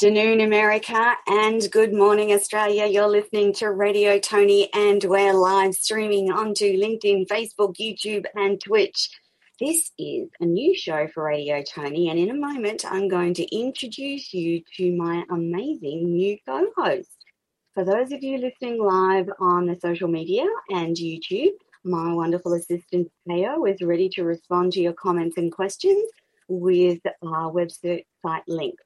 Afternoon, America, and good morning, Australia. You're listening to Radio Tony, and we're live streaming onto LinkedIn, Facebook, YouTube, and Twitch. This is a new show for Radio Tony, and in a moment, I'm going to introduce you to my amazing new co host. For those of you listening live on the social media and YouTube, my wonderful assistant, Theo, is ready to respond to your comments and questions with our website links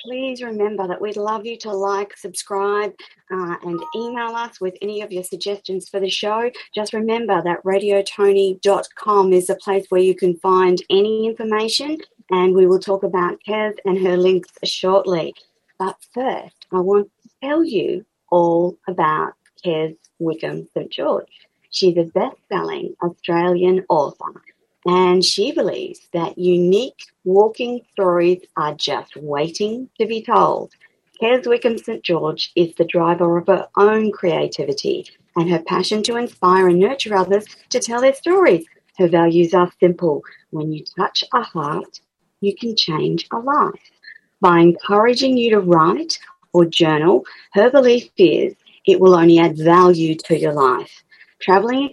please remember that we'd love you to like, subscribe, uh, and email us with any of your suggestions for the show. Just remember that radiotony.com is a place where you can find any information, and we will talk about Kez and her links shortly. But first, I want to tell you all about Kez Wickham St. George. She's a best selling Australian author and she believes that unique walking stories are just waiting to be told. Kez Wickham St. George is the driver of her own creativity and her passion to inspire and nurture others to tell their stories. Her values are simple. When you touch a heart, you can change a life. By encouraging you to write or journal, her belief is it will only add value to your life. Traveling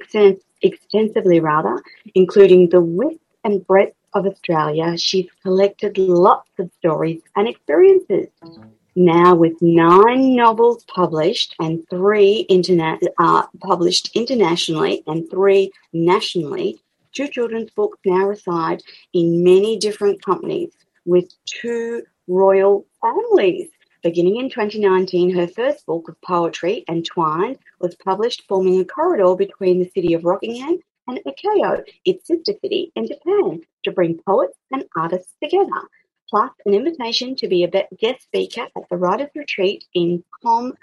extensively rather, including the width and breadth of Australia, she's collected lots of stories and experiences. Now, with nine novels published and three interna- uh, published internationally and three nationally, two children's books now reside in many different companies with two royal families. Beginning in 2019, her first book of poetry, Entwined, was published, forming a corridor between the city of Rockingham and Ikkyo, its sister city in Japan, to bring poets and artists together, plus an invitation to be a guest speaker at the Writers' Retreat in Crom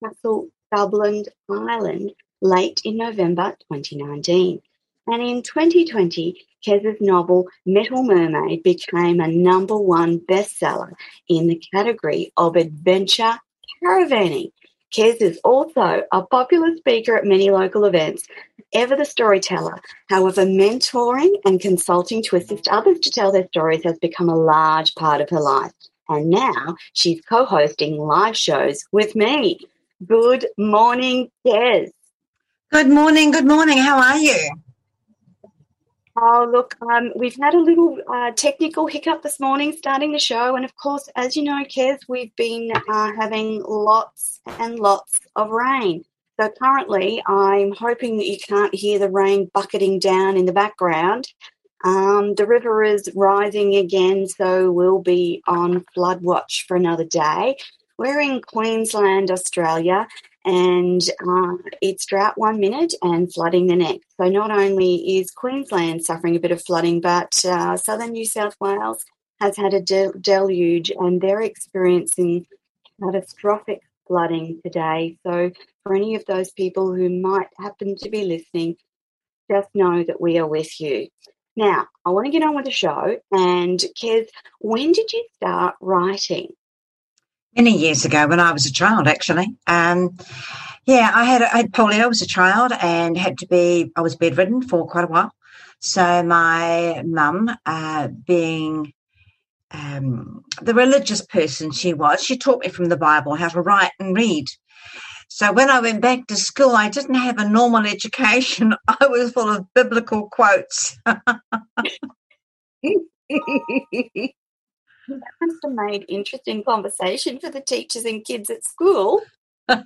Castle, Dublin, Ireland, late in November 2019. And in 2020, Kez's novel Metal Mermaid became a number one bestseller in the category of adventure caravanning. Kez is also a popular speaker at many local events, ever the storyteller. However, mentoring and consulting to assist others to tell their stories has become a large part of her life. And now she's co hosting live shows with me. Good morning, Kez. Good morning. Good morning. How are you? Oh, look, um, we've had a little uh, technical hiccup this morning starting the show. And of course, as you know, Kez, we've been uh, having lots and lots of rain. So currently, I'm hoping that you can't hear the rain bucketing down in the background. Um, the river is rising again, so we'll be on flood watch for another day. We're in Queensland, Australia, and uh, it's drought one minute and flooding the next. So not only is Queensland suffering a bit of flooding, but uh, southern New South Wales has had a del- deluge and they're experiencing catastrophic flooding today. So for any of those people who might happen to be listening, just know that we are with you. Now, I want to get on with the show. And Kez, when did you start writing? Many years ago when I was a child, actually. Um, yeah, I had, I had polio as a child and had to be, I was bedridden for quite a while. So my mum, uh, being um, the religious person she was, she taught me from the Bible how to write and read. So when I went back to school, I didn't have a normal education. I was full of biblical quotes. That must have made interesting conversation for the teachers and kids at school. it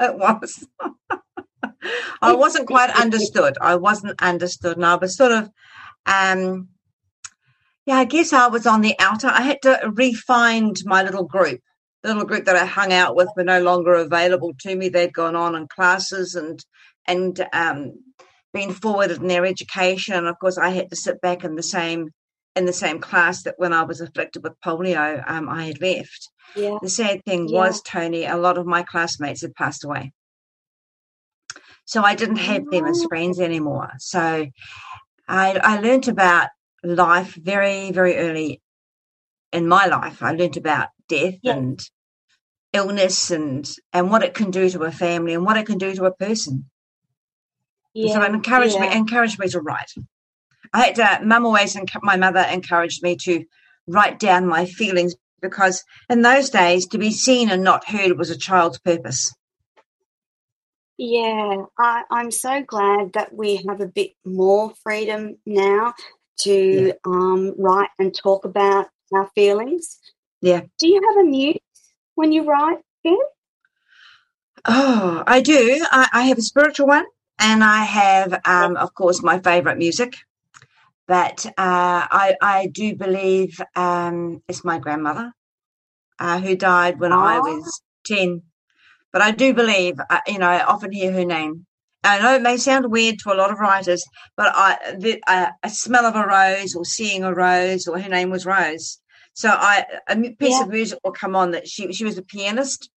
was. I wasn't quite understood. I wasn't understood, and I was sort of, um, yeah, I guess I was on the outer. I had to refine my little group. The little group that I hung out with were no longer available to me. They'd gone on in classes and and um, been forwarded in their education. And of course, I had to sit back in the same in the same class that when I was afflicted with polio, um, I had left. Yeah. The sad thing yeah. was, Tony, a lot of my classmates had passed away. So I didn't have them as friends anymore. So I, I learned about life very, very early in my life. I learned about death yeah. and illness and and what it can do to a family and what it can do to a person. Yeah, so it encouraged yeah. me encouraged me to write. I had to, mum always, my mother encouraged me to write down my feelings because in those days, to be seen and not heard was a child's purpose. Yeah, I, I'm so glad that we have a bit more freedom now to yeah. um, write and talk about our feelings. Yeah. Do you have a muse when you write? Oh, I do. I, I, have a spiritual one, and I have, um, of course, my favorite music. But uh, I, I do believe um, it's my grandmother uh, who died when oh. I was 10 but I do believe, uh, you know, I often hear her name. I know it may sound weird to a lot of writers, but I, the, uh, a smell of a rose or seeing a rose or her name was Rose. So I, a piece yeah. of music will come on that she, she was a pianist.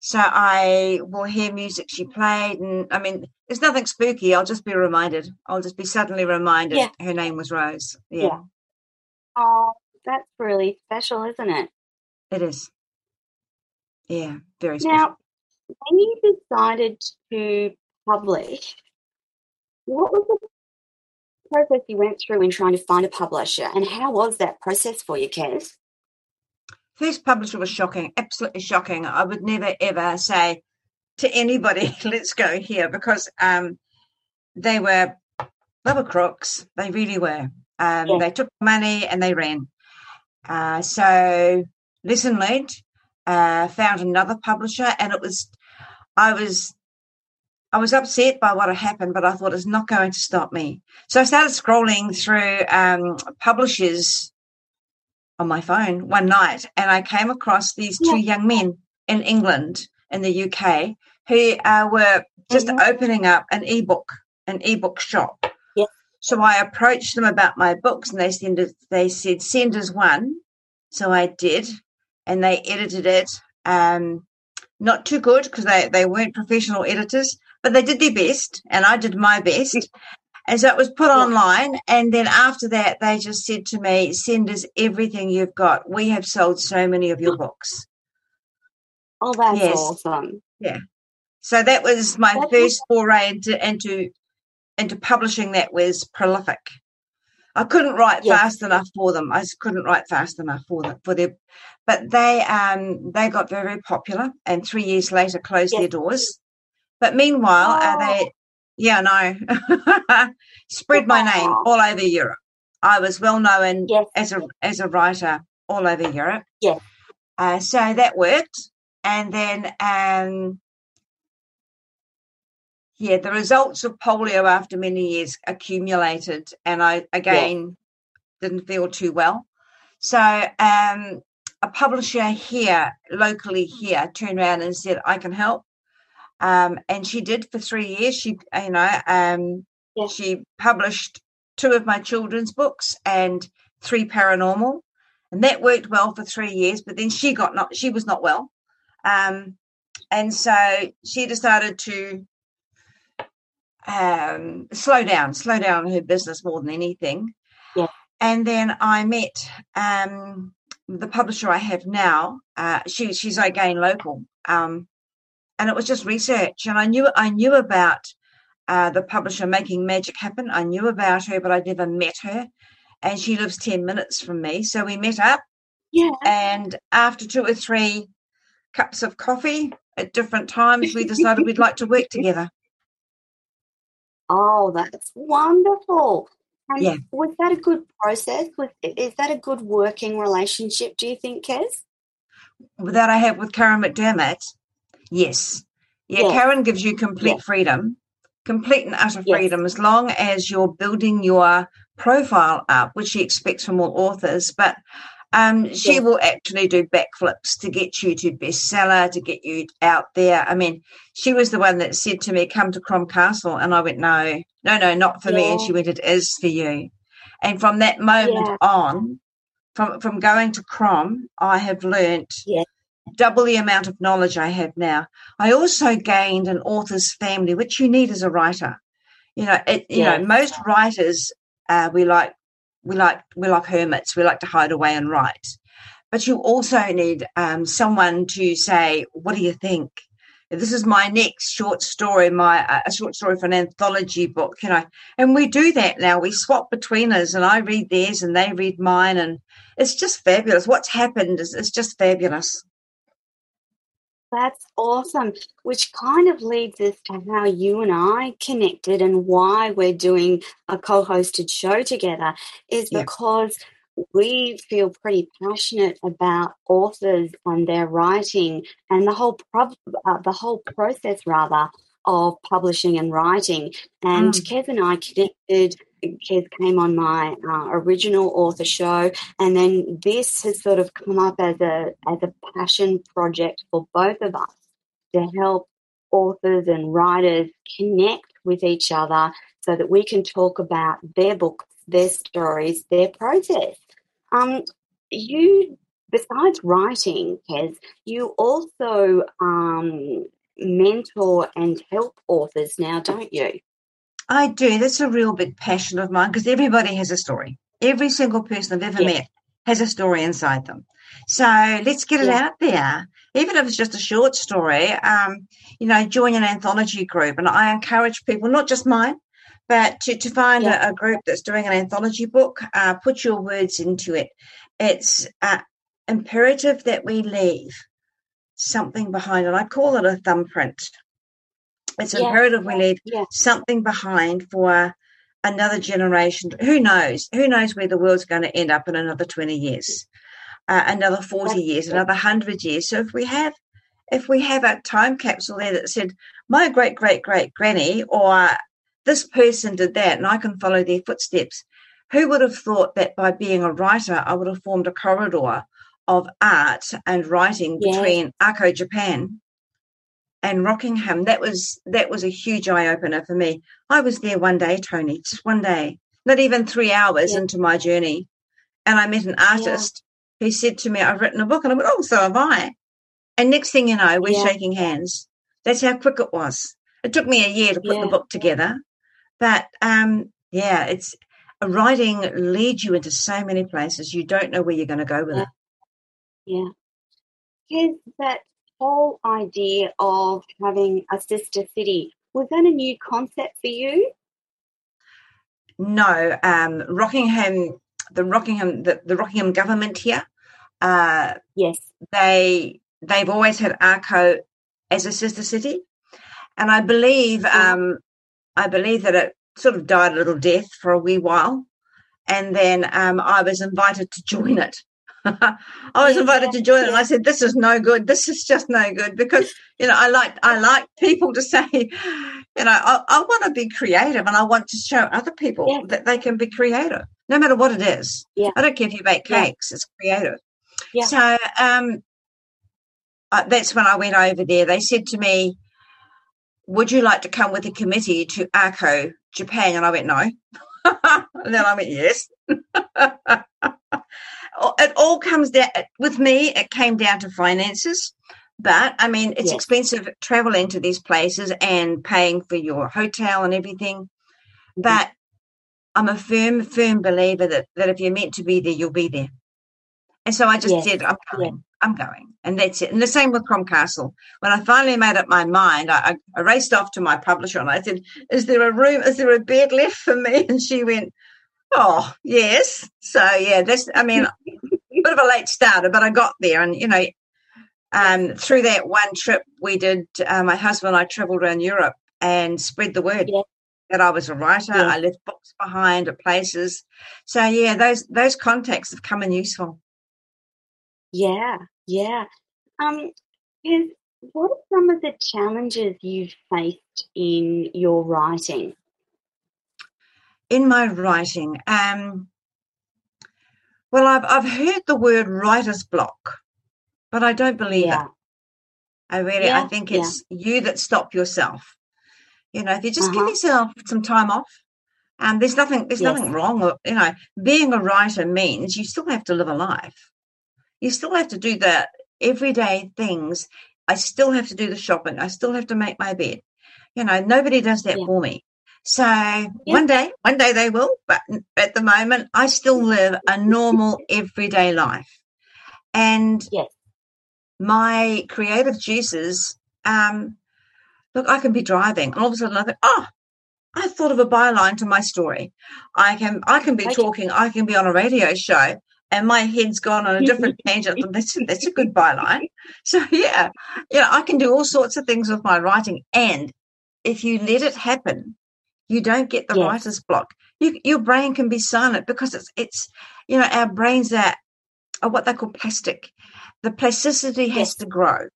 So I will hear music she played. And I mean, there's nothing spooky. I'll just be reminded. I'll just be suddenly reminded yeah. her name was Rose. Yeah. yeah. Oh, that's really special, isn't it? It is. Yeah, very special. Now, when you decided to publish, what was the process you went through in trying to find a publisher, and how was that process for you, Kez? First publisher was shocking, absolutely shocking. I would never ever say to anybody, "Let's go here," because um, they were they were crooks. They really were. Um, yeah. They took money and they ran. Uh, so lesson learned. Uh, found another publisher, and it was I was I was upset by what had happened, but I thought it's not going to stop me. So I started scrolling through um, publishers on my phone one night, and I came across these two yeah. young men in England, in the UK, who uh, were just mm-hmm. opening up an ebook, an ebook shop. Yeah. So I approached them about my books, and they sent they said send us one. So I did, and they edited it. Um, not too good because they, they weren't professional editors, but they did their best and I did my best. And so it was put online. And then after that, they just said to me, send us everything you've got. We have sold so many of your books. Oh, that's yes. awesome. Yeah. So that was my first foray into, into, into publishing that was prolific. I couldn't write yes. fast enough for them. I just couldn't write fast enough for them for their but they um, they got very very popular, and three years later closed yes. their doors. But meanwhile, oh. they yeah no spread my name all over Europe. I was well known yes. as a as a writer all over Europe. Yeah. Uh, so that worked, and then um, yeah, the results of polio after many years accumulated, and I again yeah. didn't feel too well. So um, a publisher here, locally here, turned around and said, I can help. Um, and she did for three years. She, you know, um, yeah. she published two of my children's books and three paranormal, and that worked well for three years. But then she got not, she was not well, um, and so she decided to um, slow down, slow down her business more than anything. Yeah. And then I met um, the publisher I have now, uh, she, she's again local, um, and it was just research. And I knew I knew about uh, the publisher making magic happen. I knew about her, but I'd never met her. And she lives ten minutes from me, so we met up. Yeah. And after two or three cups of coffee at different times, we decided we'd like to work together. Oh, that's wonderful. And yeah. was that a good process? Was is that a good working relationship? Do you think, Kez? That I have with Karen McDermott, yes. Yeah, yes. Karen gives you complete yes. freedom, complete and utter freedom, yes. as long as you're building your profile up, which she expects from all authors. But um, she yeah. will actually do backflips to get you to bestseller, to get you out there. I mean, she was the one that said to me, "Come to Crom Castle," and I went, "No, no, no, not for yeah. me." And she went, "It is for you." And from that moment yeah. on, from from going to Crom, I have learnt double the amount of knowledge I have now. I also gained an author's family, which you need as a writer. You know, it, you know, most writers uh, we like we like we're like hermits. We like to hide away and write. But you also need um, someone to say, "What do you think?" this is my next short story, my a short story for an anthology book, you know. And we do that now. We swap between us, and I read theirs, and they read mine, and it's just fabulous. What's happened is it's just fabulous. That's awesome. Which kind of leads us to how you and I connected and why we're doing a co hosted show together is yeah. because we feel pretty passionate about authors and their writing and the whole pro- uh, the whole process rather of publishing and writing. And mm. Kez and I connected. Kez came on my uh, original author show, and then this has sort of come up as a as a passion project for both of us to help authors and writers connect with each other so that we can talk about their books, their stories, their process. Um, you, besides writing, Kez, you also um, mentor and help authors now, don't you? I do. That's a real big passion of mine because everybody has a story. Every single person I've ever yes. met has a story inside them. So let's get it out there. Even if it's just a short story, um, you know, join an anthology group. And I encourage people, not just mine, but to, to find yeah. a, a, group that's doing an anthology book, uh, put your words into it. It's uh, imperative that we leave something behind, and I call it a thumbprint. It's yeah. imperative we leave yeah. something behind for another generation. Who knows? Who knows where the world's going to end up in another 20 years, uh, another 40 years, another 100 years. So if we have if we have a time capsule there that said, my great great great granny or this person did that and I can follow their footsteps. Who would have thought that by being a writer, I would have formed a corridor of art and writing yeah. between Ako, Japan and Rockingham? That was that was a huge eye opener for me. I was there one day, Tony, just one day, not even three hours yeah. into my journey, and I met an artist yeah. who said to me, "I've written a book," and I went, "Oh, so have I." And next thing you know, we're shaking hands. That's how quick it was. It took me a year to put the book together, but um, yeah, it's writing leads you into so many places. You don't know where you're going to go with yeah. it. Yeah. Here's that whole idea of having a sister city. Was that a new concept for you? No, um, Rockingham, the Rockingham, the, the Rockingham government here. Uh, yes, they they've always had Ako as a sister city, and I believe um, I believe that it sort of died a little death for a wee while. And then um, I was invited to join it. I was invited to join and I said, "This is no good. This is just no good." Because you know, I like I like people to say, you know, I, I want to be creative, and I want to show other people yeah. that they can be creative, no matter what it is. Yeah. I don't care if you bake cakes; yeah. it's creative. Yeah. So um, uh, that's when I went over there. They said to me, would you like to come with the committee to Ako, Japan? And I went, no. and then I went, yes. it all comes down, with me, it came down to finances. But I mean, it's yes. expensive traveling to these places and paying for your hotel and everything. But I'm a firm, firm believer that, that if you're meant to be there, you'll be there. And so I just yes. said, I'm coming. I'm going. And that's it. And the same with Castle. When I finally made up my mind, I, I, raced off to my publisher and I said, Is there a room? Is there a bed left for me? And she went, Oh, yes. So, yeah, that's, I mean, a bit of a late starter, but I got there. And, you know, um, through that one trip we did, uh, my husband and I traveled around Europe and spread the word. Yeah. That I was a writer, yeah. I left books behind at places. So yeah, those those contacts have come in useful. Yeah, yeah. Um, what are some of the challenges you've faced in your writing? In my writing, um, well, I've I've heard the word writer's block, but I don't believe yeah. it. I really, yeah, I think it's yeah. you that stop yourself. You know, if you just uh-huh. give yourself some time off, and there's nothing, there's yes. nothing wrong. With, you know, being a writer means you still have to live a life you still have to do the everyday things. I still have to do the shopping. I still have to make my bed. You know, nobody does that yeah. for me. So yeah. one day, one day they will, but at the moment, I still live a normal everyday life. And yes. my creative juices um, look, I can be driving, and all of a sudden I think, oh, I thought of a byline to my story. I can I can be talking. I can be on a radio show, and my head's gone on a different tangent. That's that's a good byline. So yeah, yeah, I can do all sorts of things with my writing, and if you let it happen, you don't get the yes. writer's block. You, your brain can be silent because it's it's you know our brains are, are what they call plastic. The plasticity has yes. to grow.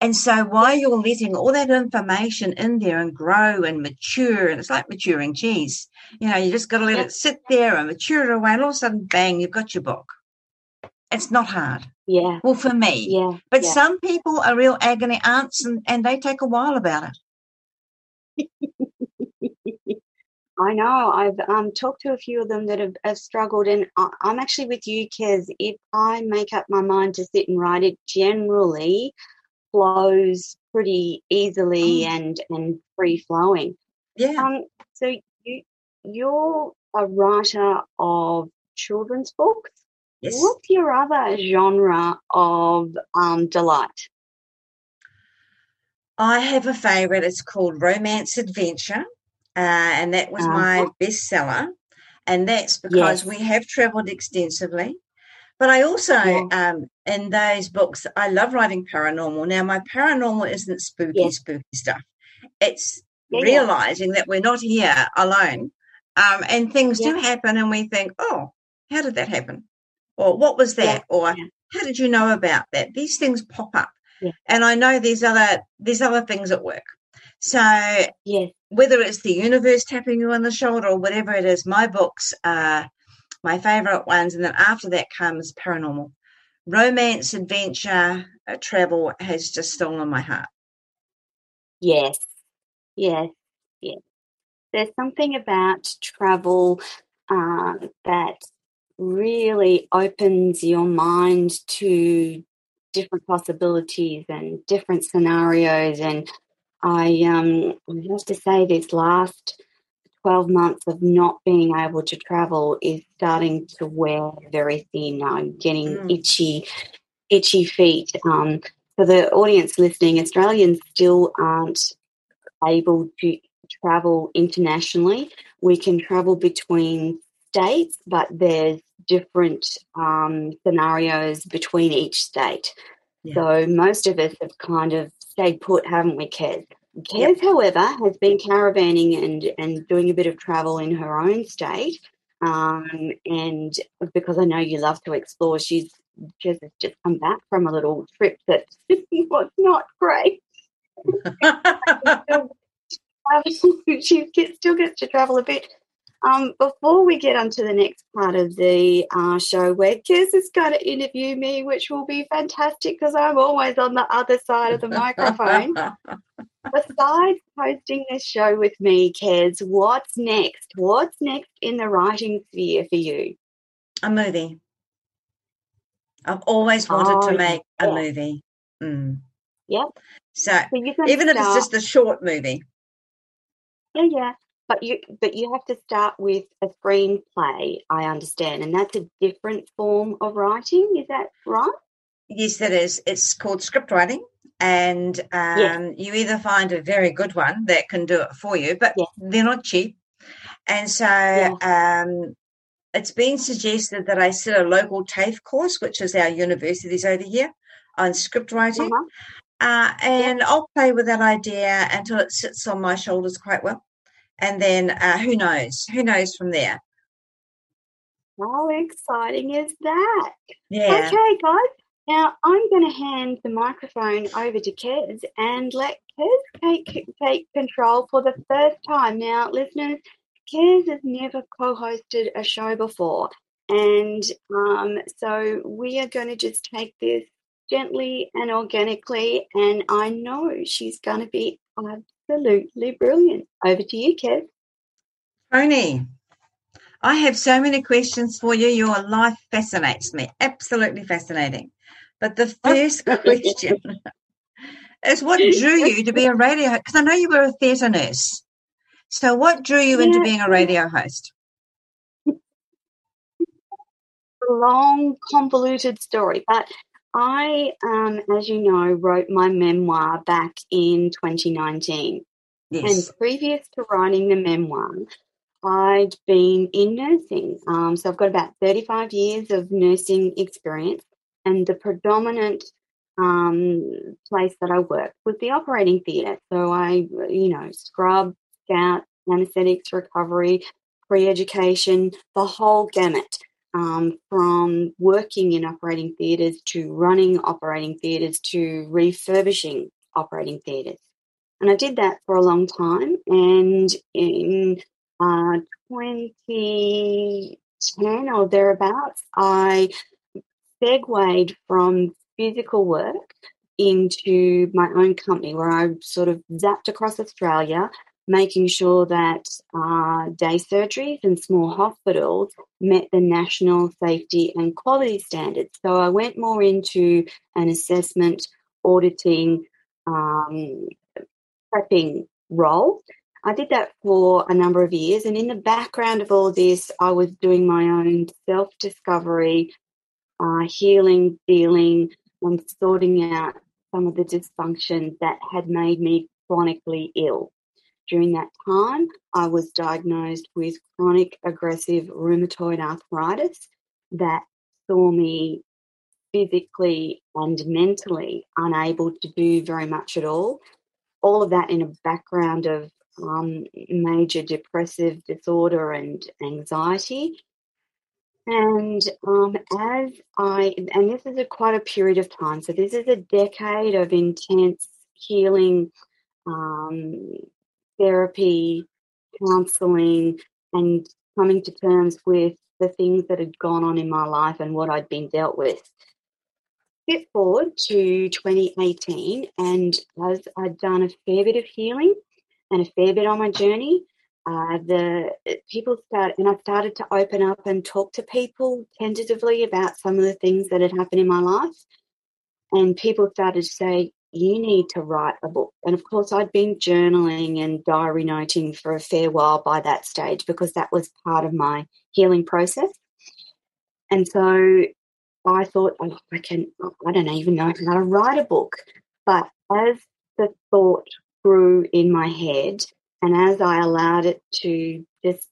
And so while you're letting all that information in there and grow and mature, and it's like maturing cheese, you know, you just got to let it sit there and mature it away, and all of a sudden, bang, you've got your book. It's not hard. Yeah. Well, for me. Yeah. But yeah. some people are real agony aunts and, and they take a while about it. I know. I've um, talked to a few of them that have, have struggled, and I, I'm actually with you, Kez. If I make up my mind to sit and write it, generally flows pretty easily oh. and and free flowing. Yeah. Um. So you you're a writer of children's books. Yes. What's your other genre of um, delight? I have a favourite. It's called Romance Adventure, uh, and that was uh-huh. my bestseller. And that's because yes. we have travelled extensively. But I also, yeah. um, in those books, I love writing paranormal. Now, my paranormal isn't spooky, yeah. spooky stuff. It's yeah, realizing that we're not here alone. Um, and things do happen, and we think, oh, how did that happen? Or what was that? Or how did you know about that? These things pop up. And I know there's other there's other things at work. So yes. Whether it's the universe tapping you on the shoulder or whatever it is, my books are my favorite ones. And then after that comes paranormal. Romance, adventure, uh, travel has just stolen my heart. Yes, yes, yes. There's something about travel uh, that really opens your mind to different possibilities and different scenarios. And I um, have to say, this last 12 months of not being able to travel is starting to wear very thin. I'm getting mm. itchy, itchy feet. Um, for the audience listening, Australians still aren't able to travel internationally. We can travel between states, but there's different um, scenarios between each state. Yeah. So most of us have kind of stayed put, haven't we, Kez? Kez, yep. however, has been caravanning and, and doing a bit of travel in her own state. Um, and because I know you love to explore, she's just, just come back from a little trip that was not great. she still gets to travel a bit. Um, before we get onto the next part of the uh, show where Kez is going to interview me, which will be fantastic because I'm always on the other side of the microphone. Besides hosting this show with me, Kez, what's next? What's next in the writing sphere for you? A movie. I've always wanted oh, to make yeah. a movie. Mm. Yep. So, so even start... if it's just a short movie. Yeah, yeah. But you but you have to start with a screenplay, I understand, and that's a different form of writing. Is that right? Yes, that is. It's called script writing, and um, you either find a very good one that can do it for you, but they're not cheap. And so um, it's been suggested that I sit a local TAFE course, which is our universities over here, on script writing. Uh-huh. Uh, and I'll play with that idea until it sits on my shoulders quite well and then uh, who knows? Who knows from there? How exciting is that? Yeah. Okay, guys. Now I'm going to hand the microphone over to Kez and let Kez take, take control for the first time. Now, listeners, Kez has never co-hosted a show before, and um, so we are going to just take this gently and organically. And I know she's going to be absolutely brilliant. Over to you, Kez. Tony, I have so many questions for you. Your life fascinates me, absolutely fascinating. But the first question is what drew you to be a radio host? Because I know you were a theatre nurse. So, what drew you yeah. into being a radio host? long, convoluted story, but I, um, as you know, wrote my memoir back in 2019. Yes. And previous to writing the memoir, I'd been in nursing. Um, so I've got about 35 years of nursing experience, and the predominant um, place that I worked was the operating theatre. So I, you know, scrub, scout, anaesthetics, recovery, pre education, the whole gamut um, from working in operating theatres to running operating theatres to refurbishing operating theatres. And I did that for a long time. And in uh, 2010 or thereabouts, I segued from physical work into my own company where I sort of zapped across Australia making sure that uh, day surgeries and small hospitals met the national safety and quality standards. So I went more into an assessment, auditing, um, prepping role. I did that for a number of years, and in the background of all this, I was doing my own self discovery, uh, healing, dealing, and sorting out some of the dysfunction that had made me chronically ill. During that time, I was diagnosed with chronic aggressive rheumatoid arthritis that saw me physically and mentally unable to do very much at all. All of that in a background of um, major depressive disorder and anxiety. And um, as I, and this is a quite a period of time, so this is a decade of intense healing, um, therapy, counseling, and coming to terms with the things that had gone on in my life and what I'd been dealt with. Skip forward to 2018, and as I'd done a fair bit of healing and a fair bit on my journey, uh, the people start and I started to open up and talk to people tentatively about some of the things that had happened in my life. And people started to say, you need to write a book. And of course, I'd been journaling and diary noting for a fair while by that stage because that was part of my healing process. And so I thought, oh, I can, I don't even know how to write a book. But as the thought grew in my head, and as I allowed it to just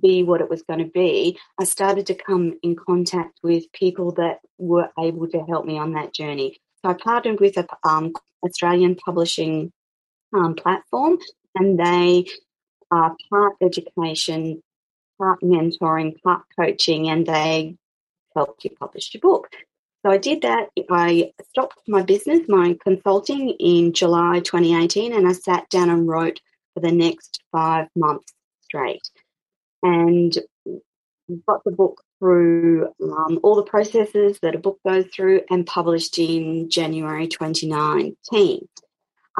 be what it was going to be, I started to come in contact with people that were able to help me on that journey. So I partnered with an um, Australian publishing um, platform, and they are part education, part mentoring, part coaching, and they help you publish your book. So I did that. I stopped my business, my consulting in July 2018, and I sat down and wrote for the next five months straight. And got the book through um, all the processes that a book goes through and published in January 2019.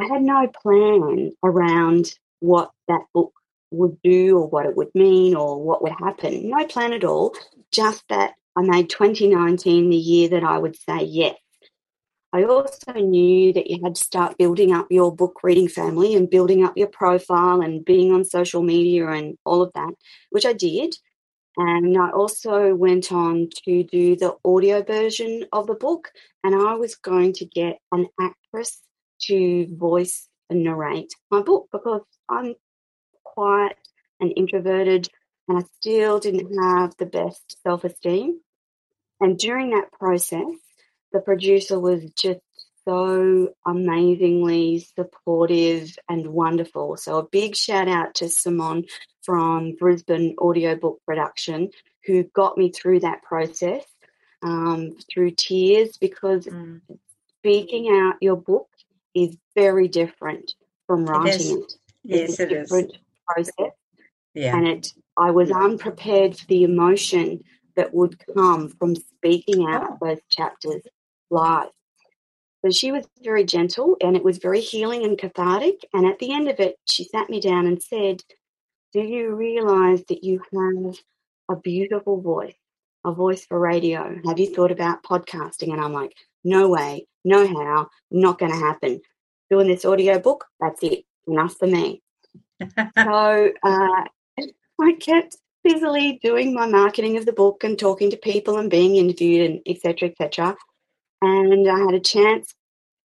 I had no plan around what that book would do or what it would mean or what would happen. No plan at all, just that I made 2019 the year that I would say yes. I also knew that you had to start building up your book reading family and building up your profile and being on social media and all of that, which I did. And I also went on to do the audio version of the book, and I was going to get an actress to voice and narrate my book because I'm quiet and introverted, and I still didn't have the best self esteem. And during that process, the producer was just so amazingly supportive and wonderful. So a big shout out to Simon from Brisbane Audiobook Production who got me through that process um, through tears because mm. speaking out your book is very different from writing it. it. Yes, it's a different process. Yeah. And it I was unprepared for the emotion that would come from speaking out oh. those chapters live. But she was very gentle and it was very healing and cathartic. And at the end of it, she sat me down and said, Do you realize that you have a beautiful voice, a voice for radio? Have you thought about podcasting? And I'm like, No way, no how, not going to happen. Doing this audio book, that's it, enough for me. so uh, I kept busily doing my marketing of the book and talking to people and being interviewed and etc. etc. and I had a chance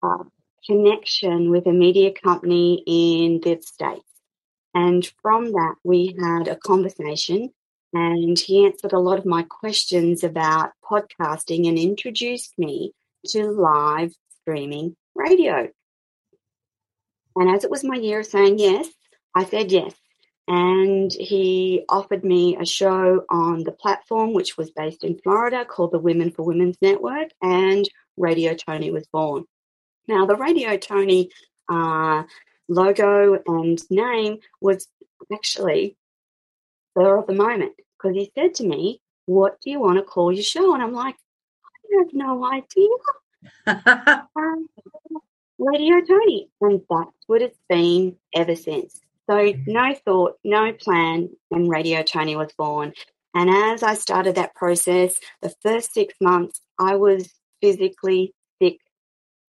uh, connection with a media company in the States. And from that, we had a conversation, and he answered a lot of my questions about podcasting and introduced me to live streaming radio. And as it was my year of saying yes, I said yes. And he offered me a show on the platform, which was based in Florida, called the Women for Women's Network, and Radio Tony was born. Now, the Radio Tony uh, logo and name was actually spur of the moment because he said to me, What do you want to call your show? And I'm like, I have no idea. um, Radio Tony. And that's what it's been ever since. So, no thought, no plan, and Radio Tony was born. And as I started that process, the first six months, I was physically sick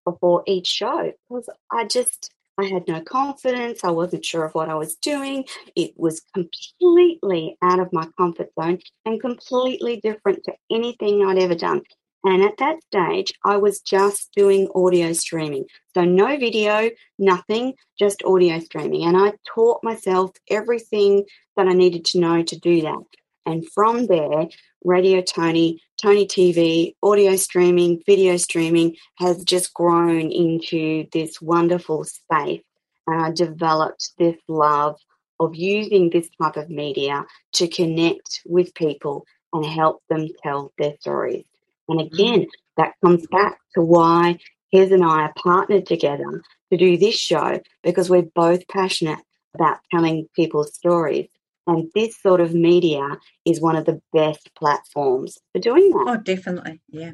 before each show because I just I had no confidence. I wasn't sure of what I was doing. It was completely out of my comfort zone and completely different to anything I'd ever done. And at that stage, I was just doing audio streaming. So, no video, nothing, just audio streaming. And I taught myself everything that I needed to know to do that. And from there, Radio Tony, Tony TV, audio streaming, video streaming has just grown into this wonderful space. And I developed this love of using this type of media to connect with people and help them tell their stories. And mm. again, that comes back to why Kez and I are partnered together to do this show because we're both passionate about telling people's stories. And this sort of media is one of the best platforms for doing that. Oh, definitely. Yeah.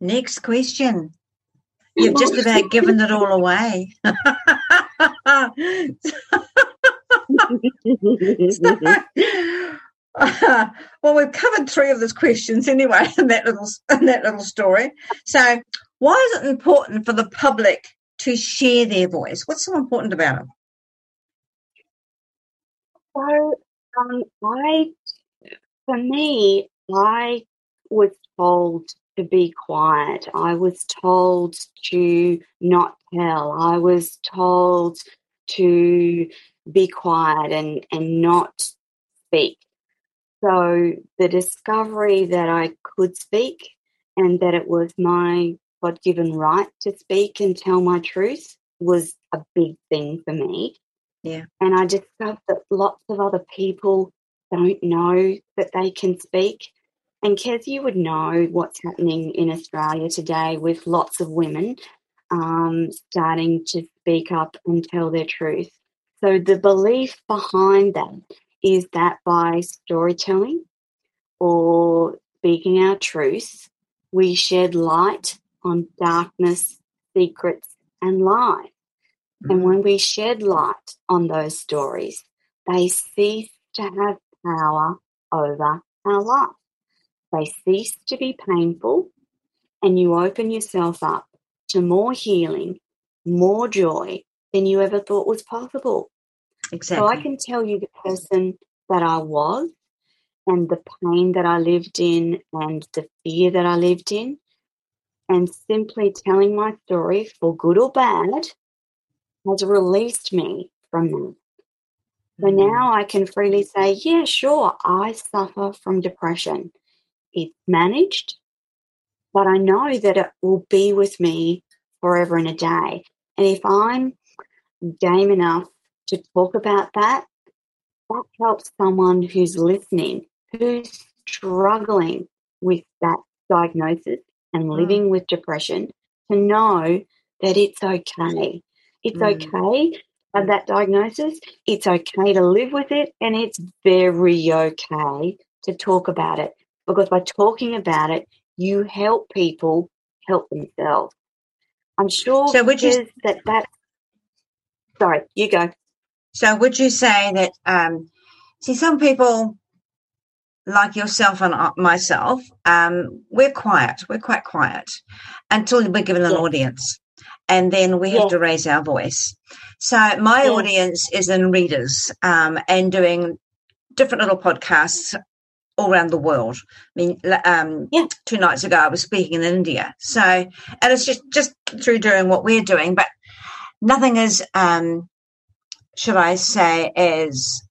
Next question. You've just about given it all away. so, uh, well, we've covered three of those questions anyway in that little in that little story. So, why is it important for the public to share their voice? What's so important about it? So, um, I, for me, I was told to be quiet. I was told to not tell. I was told to be quiet and and not speak. So the discovery that I could speak and that it was my God given right to speak and tell my truth was a big thing for me. Yeah. And I discovered that lots of other people don't know that they can speak. And Kez, you would know what's happening in Australia today with lots of women um, starting to speak up and tell their truth. So the belief behind that is that by storytelling or speaking our truth, we shed light on darkness, secrets, and lies. Mm-hmm. And when we shed light on those stories, they cease to have power over our life. They cease to be painful, and you open yourself up to more healing, more joy than you ever thought was possible. Exactly. So I can tell you the person that I was and the pain that I lived in and the fear that I lived in. And simply telling my story, for good or bad, has released me from that. So mm. now I can freely say, yeah, sure, I suffer from depression. It's managed, but I know that it will be with me forever and a day. And if I'm game enough to talk about that, that helps someone who's listening, who's struggling with that diagnosis and mm. living with depression, to know that it's okay. It's mm. okay have that diagnosis. It's okay to live with it, and it's very okay to talk about it because by talking about it, you help people help themselves. I'm sure so would you, that that. Sorry, you go. So would you say that, um, see, some people like yourself and uh, myself, um, we're quiet. We're quite quiet until we're given an audience. And then we have to raise our voice. So my audience is in readers um, and doing different little podcasts all around the world. I mean, um, yeah. two nights ago I was speaking in India. So, and it's just just through doing what we're doing, but nothing is, um, should I say, as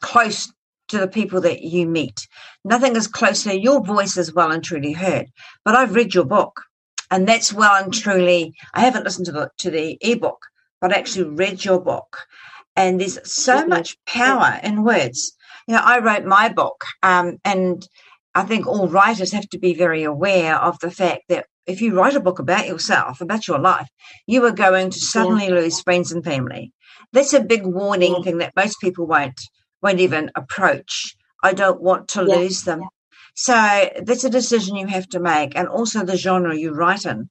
close to the people that you meet. Nothing is closer. Your voice is well and truly heard. But I've read your book, and that's well and truly. I haven't listened to the to the ebook, but I actually read your book, and there's so much power in words. You know, I wrote my book, um, and I think all writers have to be very aware of the fact that if you write a book about yourself, about your life, you are going to suddenly yeah. lose friends and family. That's a big warning yeah. thing that most people won't won't even approach. I don't want to yeah. lose them. So that's a decision you have to make, and also the genre you write in.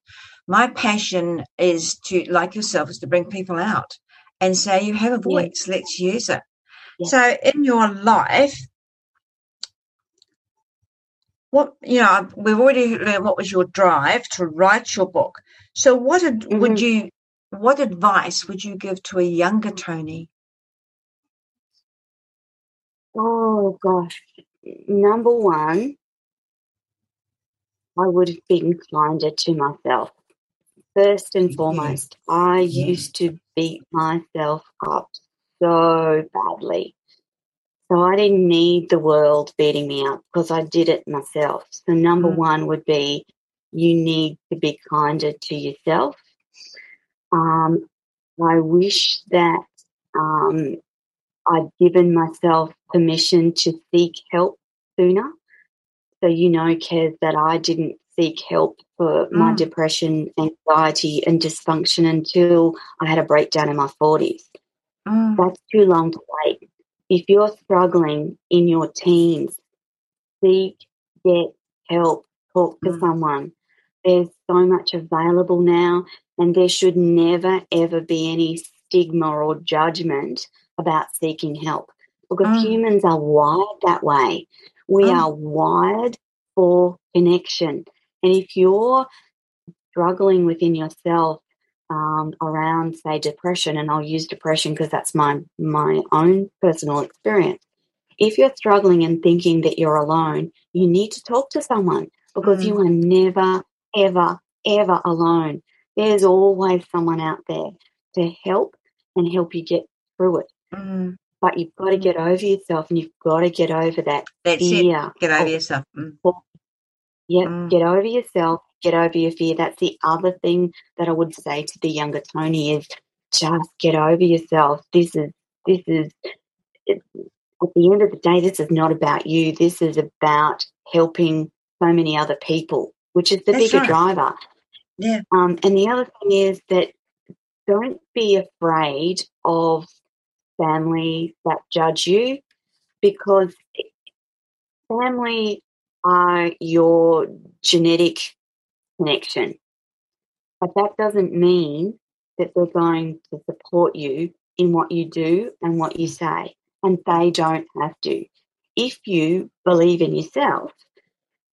My passion is to, like yourself, is to bring people out and say, "You have a voice. Let's use it." So in your life, what you know, we've already learned what was your drive to write your book. So what mm-hmm. would you, what advice would you give to a younger Tony? Oh gosh, number one, I would have been kinder to myself. First and foremost, I used to beat myself up so badly. So I didn't need the world beating me up because I did it myself. So number mm. one would be you need to be kinder to yourself. Um, I wish that um, I'd given myself permission to seek help sooner. So you know, Kez, that I didn't seek help for my mm. depression, anxiety, and dysfunction until I had a breakdown in my 40s. Mm. That's too long to wait. If you're struggling in your teens, seek, get help, talk to mm. someone. There's so much available now, and there should never, ever be any stigma or judgment about seeking help because mm. humans are wired that way. We mm. are wired for connection. And if you're struggling within yourself um, around, say, depression, and I'll use depression because that's my my own personal experience. If you're struggling and thinking that you're alone, you need to talk to someone because mm. you are never, ever, ever alone. There's always someone out there to help and help you get through it. Mm. But you've got to get over yourself and you've got to get over that That's fear. It. Get over yourself. Mm. Yeah, mm. get over yourself, get over your fear. That's the other thing that I would say to the younger Tony is just get over yourself. This is this is it, at the end of the day, this is not about you. This is about helping so many other people, which is the That's bigger right. driver. Yeah. Um, and the other thing is that don't be afraid of family that judge you because family are your genetic connection. But that doesn't mean that they're going to support you in what you do and what you say. And they don't have to. If you believe in yourself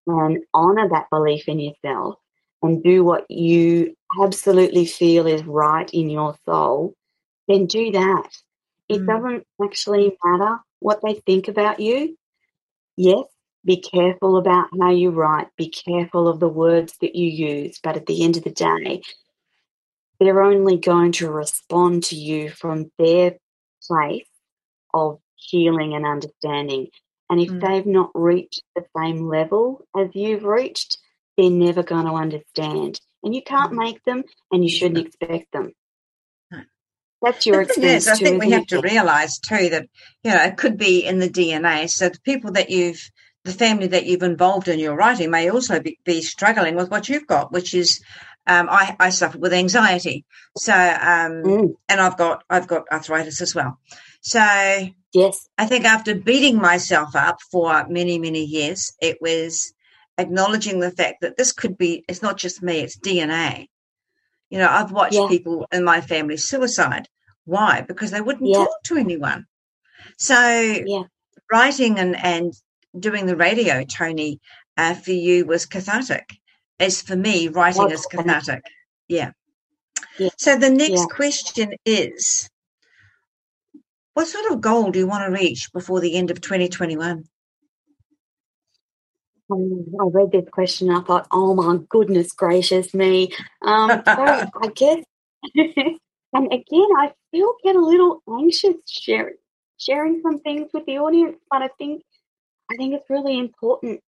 and honor that belief in yourself and do what you absolutely feel is right in your soul, then do that. It mm. doesn't actually matter what they think about you. Yes, be careful about how you write, be careful of the words that you use, but at the end of the day, they're only going to respond to you from their place of healing and understanding. And if mm. they've not reached the same level as you've reached, they're never going to understand. And you can't mm. make them, and you shouldn't expect them. That's your experience. Yes, I think we have to realize too that you know it could be in the DNA. So the people that you've, the family that you've involved in your writing, may also be, be struggling with what you've got, which is um, I, I suffer with anxiety. So um, mm. and I've got I've got arthritis as well. So yes, I think after beating myself up for many many years, it was acknowledging the fact that this could be it's not just me, it's DNA. You know, I've watched yeah. people in my family suicide. Why? Because they wouldn't yeah. talk to anyone. So yeah. writing and, and doing the radio, Tony, uh, for you was cathartic. As for me, writing is cathartic. Yeah. yeah. So the next question is what sort of goal do you want to reach before the end of 2021? I read this question and I thought, oh my goodness gracious me. Um, so I guess, and again, I still get a little anxious sharing, sharing some things with the audience, but I think, I think it's really important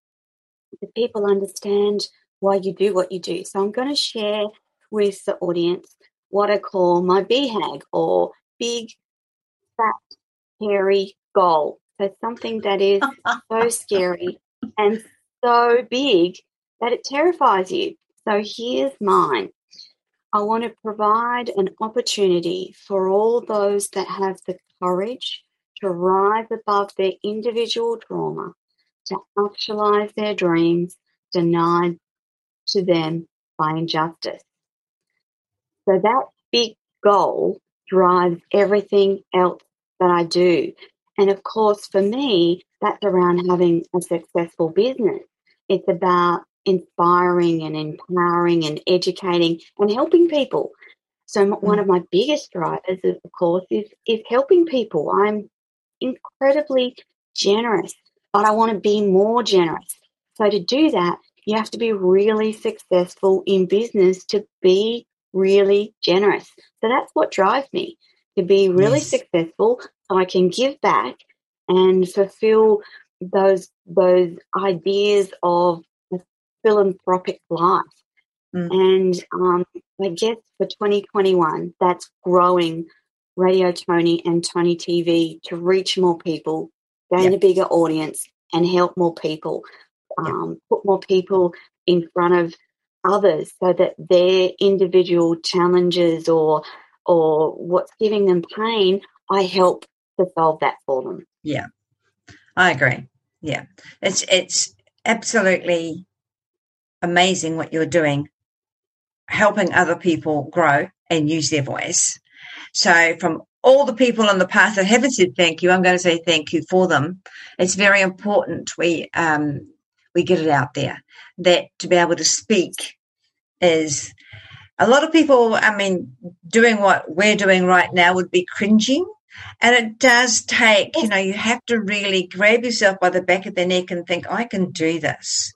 that people understand why you do what you do. So I'm going to share with the audience what I call my BHAG or big, fat, hairy goal. So something that is so scary and so big that it terrifies you. So here's mine. I want to provide an opportunity for all those that have the courage to rise above their individual trauma, to actualize their dreams denied to them by injustice. So that big goal drives everything else that I do. And of course, for me, that's around having a successful business. It's about inspiring and empowering and educating and helping people. So one of mm. my biggest drivers, of course, is is helping people. I'm incredibly generous, but I want to be more generous. So to do that, you have to be really successful in business to be really generous. So that's what drives me to be really yes. successful so I can give back and fulfill those those ideas of philanthropic life. Mm. And um, I guess for 2021, that's growing Radio Tony and Tony TV to reach more people, gain yep. a bigger audience, and help more people. Um, yep. Put more people in front of others so that their individual challenges or or what's giving them pain, I help to solve that for them. Yeah, I agree. Yeah, it's it's absolutely amazing what you're doing, helping other people grow and use their voice. So, from all the people on the path that haven't said thank you, I'm going to say thank you for them. It's very important we um, we get it out there that to be able to speak is a lot of people. I mean, doing what we're doing right now would be cringing and it does take, you know, you have to really grab yourself by the back of the neck and think, I can do this.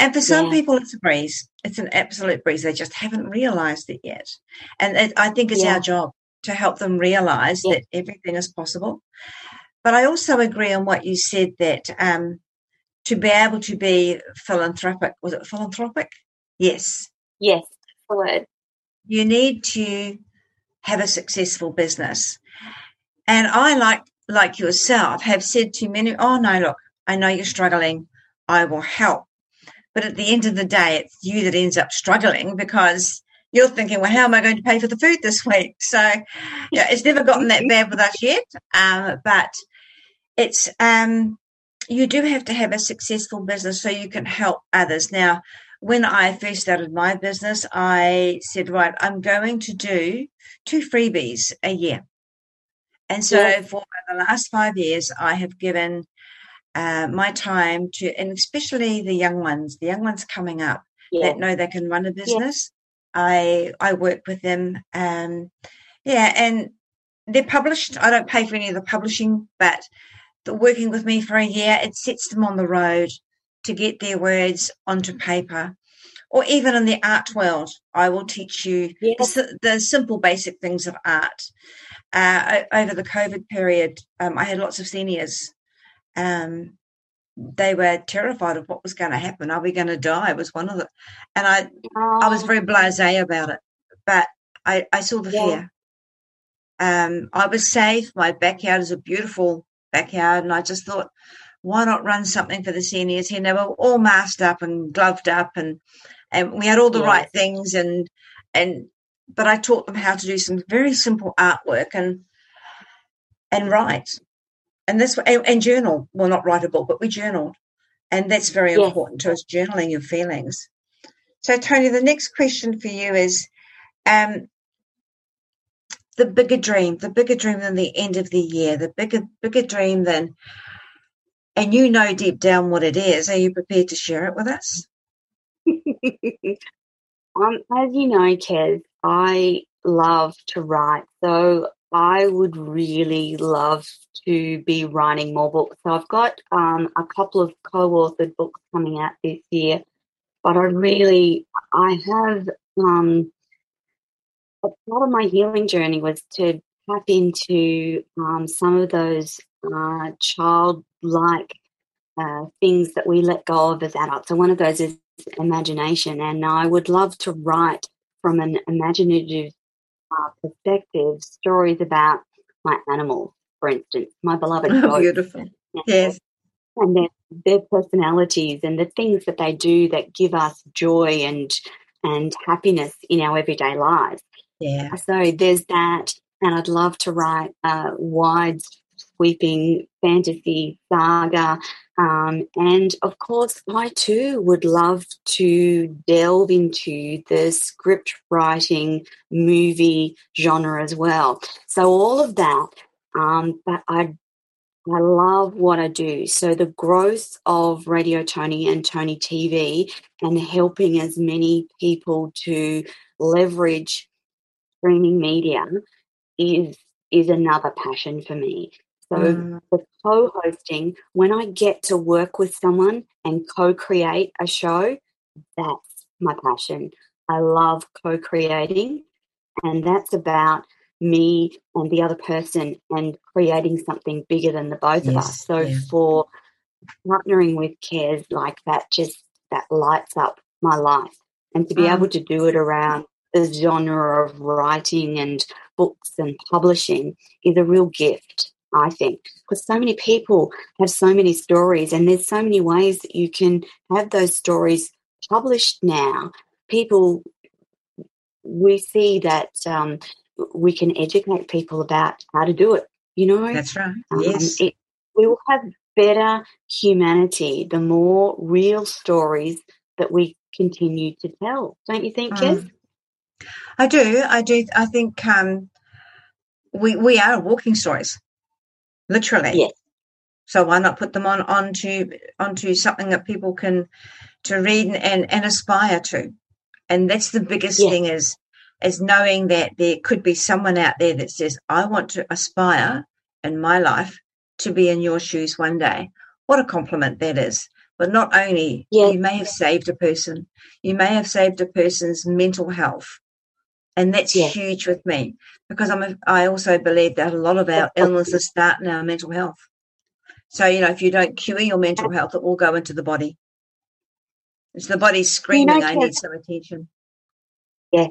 And for some yeah. people, it's a breeze. It's an absolute breeze. They just haven't realized it yet. And it, I think it's yeah. our job to help them realize yeah. that everything is possible. But I also agree on what you said that um, to be able to be philanthropic, was it philanthropic? Yes. Yes, word. You need to have a successful business. And I, like like yourself, have said to many, "Oh no, look, I know you're struggling. I will help." But at the end of the day, it's you that ends up struggling because you're thinking, "Well, how am I going to pay for the food this week?" So, yeah, it's never gotten that bad with us yet. Um, but it's um, you do have to have a successful business so you can help others. Now, when I first started my business, I said, right, I'm going to do two freebies a year. And so yeah. for the last five years, I have given uh, my time to, and especially the young ones, the young ones coming up yeah. that know they can run a business. Yeah. I I work with them. Um, yeah, and they're published. I don't pay for any of the publishing, but the working with me for a year, it sets them on the road to get their words onto paper. Or even in the art world, I will teach you the, the simple, basic things of art uh, over the COVID period, um, I had lots of seniors. Um, they were terrified of what was going to happen. Are we going to die? Was one of the, and I, oh. I was very blasé about it, but I, I saw the yeah. fear. Um, I was safe. My backyard is a beautiful backyard, and I just thought, why not run something for the seniors here? And they were all masked up and gloved up, and and we had all the right things, and and but I taught them how to do some very simple artwork and and write. And this and, and journal. Well, not write a book, but we journaled. And that's very yes. important to us, journaling your feelings. So, Tony, the next question for you is um, the bigger dream, the bigger dream than the end of the year, the bigger, bigger dream than, and you know deep down what it is. Are you prepared to share it with us? um, as you know, Kez, I love to write. So I would really love to be writing more books. So I've got um, a couple of co-authored books coming out this year, but I really I have um, a part of my healing journey was to tap into um, some of those uh, childlike uh, things that we let go of as adults. So one of those is imagination, and I would love to write from an imaginative uh, perspective stories about my animals, for instance, my beloved oh, Beautiful. Yes. And their, their personalities and the things that they do that give us joy and and happiness in our everyday lives. Yeah. So there's that, and I'd love to write a wide sweeping fantasy saga. Um, and of course, I too would love to delve into the script writing movie genre as well. So all of that. Um, but I I love what I do. So the growth of Radio Tony and Tony TV and helping as many people to leverage streaming media is is another passion for me. So mm. the co-hosting, when I get to work with someone and co-create a show, that's my passion. I love co-creating and that's about me and the other person and creating something bigger than the both yes, of us. So yeah. for partnering with Kez like that just that lights up my life and to be um, able to do it around the genre of writing and books and publishing is a real gift, I think, because so many people have so many stories, and there's so many ways that you can have those stories published now. People, we see that um, we can educate people about how to do it. You know, that's right. Um, yes, it, we will have better humanity the more real stories that we continue to tell. Don't you think, Jess? Um, I do. I do. I think um, we we are walking stories, literally. Yes. So why not put them on onto onto something that people can to read and, and aspire to? And that's the biggest yes. thing is is knowing that there could be someone out there that says, I want to aspire in my life to be in your shoes one day. What a compliment that is. But not only yes. you may have saved a person, you may have saved a person's mental health and that's yeah. huge with me because I'm a, I also believe that a lot of our illnesses start in our mental health. So, you know, if you don't cure your mental health, it will go into the body. It's the body screaming, you know, I need some attention. Yeah.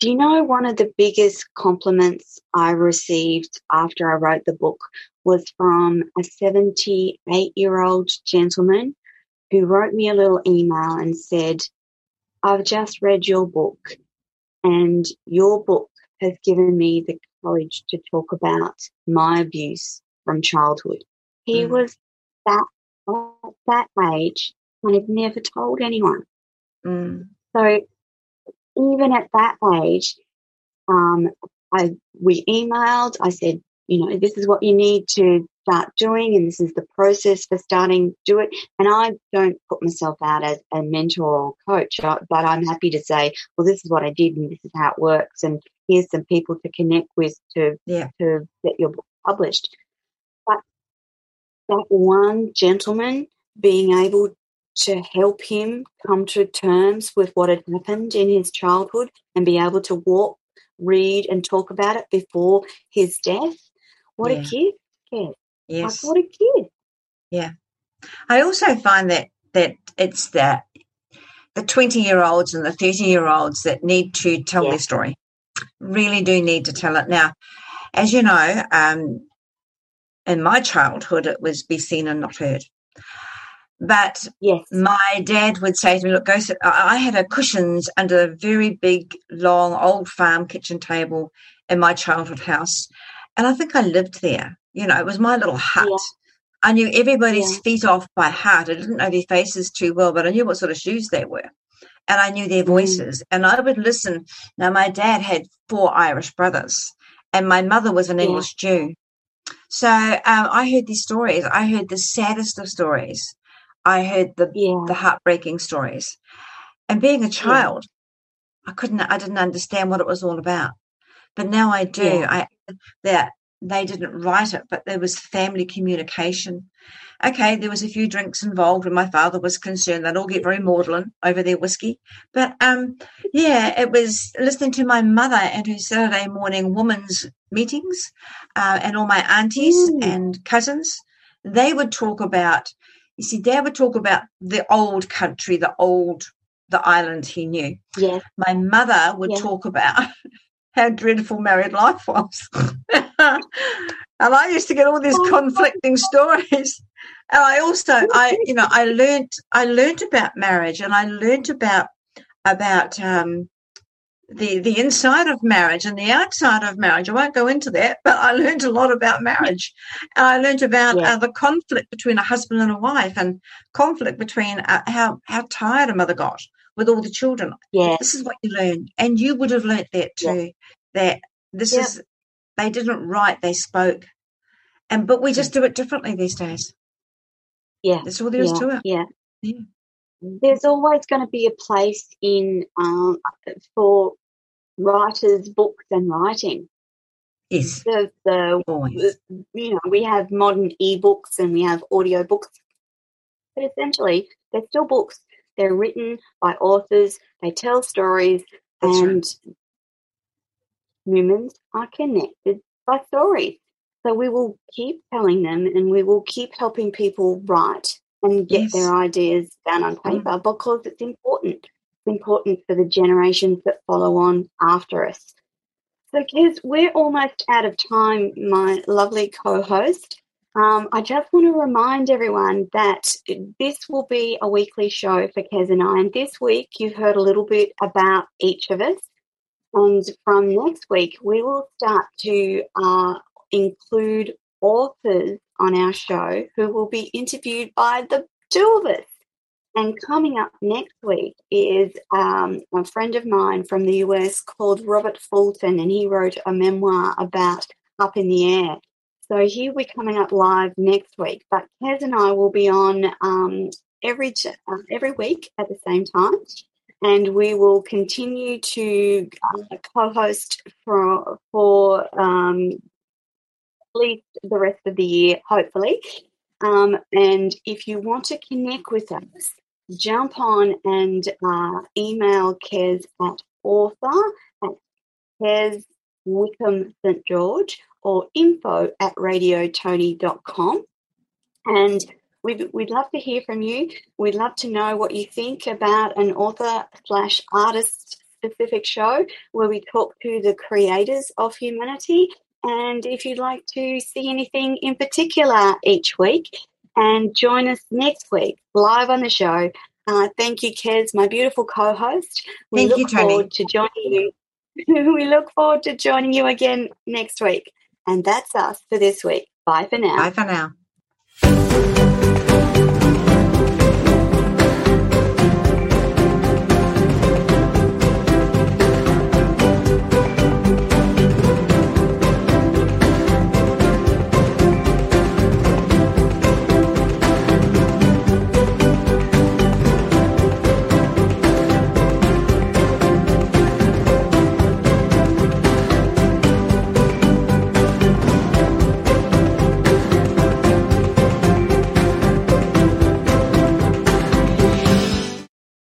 Do you know one of the biggest compliments I received after I wrote the book was from a 78 year old gentleman who wrote me a little email and said, I've just read your book and your book has given me the courage to talk about my abuse from childhood. He mm. was that at that age and had never told anyone. Mm. So even at that age, um, I we emailed. I said, you know, this is what you need to start doing, and this is the process for starting do it. And I don't put myself out as a mentor or coach, uh, but I'm happy to say, well, this is what I did, and this is how it works, and here's some people to connect with to yeah. to get your book published. But that one gentleman being able to help him come to terms with what had happened in his childhood and be able to walk, read, and talk about it before his death. What yeah. a gift! Yes. Like, what a kid. Yeah. I also find that that it's the the 20 year olds and the 30 year olds that need to tell yeah. their story. Really do need to tell it. Now, as you know, um, in my childhood, it was be seen and not heard. But yes. my dad would say to me, Look, go sit. I had a cushions under a very big, long, old farm kitchen table in my childhood house. And I think I lived there. You know, it was my little hut. Yeah. I knew everybody's yeah. feet off by heart. I didn't know their faces too well, but I knew what sort of shoes they were. And I knew their mm. voices. Mm. And I would listen. Now, my dad had four Irish brothers, and my mother was an yeah. English Jew. So um, I heard these stories. I heard the saddest of stories. I heard the yeah. the heartbreaking stories. And being a child, I couldn't. I didn't understand what it was all about. But now I do. I that they didn't write it, but there was family communication. Okay, there was a few drinks involved, and my father was concerned. They'd all get very maudlin over their whiskey. But um, yeah, it was listening to my mother and her Saturday morning women's meetings, uh, and all my aunties mm. and cousins. They would talk about. You see, Dad would talk about the old country, the old, the island he knew. Yeah. My mother would yeah. talk about how dreadful married life was. and I used to get all these oh, conflicting stories. And I also, I, you know, I learned, I learned about marriage, and I learned about about um, the the inside of marriage and the outside of marriage. I won't go into that, but I learned a lot about marriage, and I learned about yeah. uh, the conflict between a husband and a wife, and conflict between uh, how how tired a mother got with all the children. Yeah, this is what you learn, and you would have learnt that too. Yeah. That this yeah. is they didn't write, they spoke, and but we just do it differently these days. Yeah, that's all there is to it. Yeah. yeah. There's always going to be a place in um, for writers, books, and writing. Yes. The, the you know we have modern ebooks and we have audio books, but essentially they're still books. They're written by authors. They tell stories, That's and right. humans are connected by stories. So we will keep telling them, and we will keep helping people write and get yes. their ideas down on mm. paper because it's important. It's important for the generations that follow on after us. So, Kez, we're almost out of time, my lovely co host. Um, I just want to remind everyone that this will be a weekly show for Kez and I. And this week, you've heard a little bit about each of us. And from next week, we will start to uh, include authors on our show who will be interviewed by the two of us. And coming up next week is um, a friend of mine from the US called Robert Fulton, and he wrote a memoir about Up in the Air. So he'll be coming up live next week. But Kez and I will be on um, every uh, every week at the same time, and we will continue to uh, co-host for for um, at least the rest of the year, hopefully. Um, and if you want to connect with us, jump on and uh, email Kez at author at Kez Wickham St George or info at radiotony.com. And we'd, we'd love to hear from you. We'd love to know what you think about an author slash artist specific show where we talk to the creators of humanity. And if you'd like to see anything in particular each week, and join us next week live on the show. Uh, thank you, Kez, my beautiful co-host. We thank look you, forward to joining you. we look forward to joining you again next week. And that's us for this week. Bye for now. Bye for now.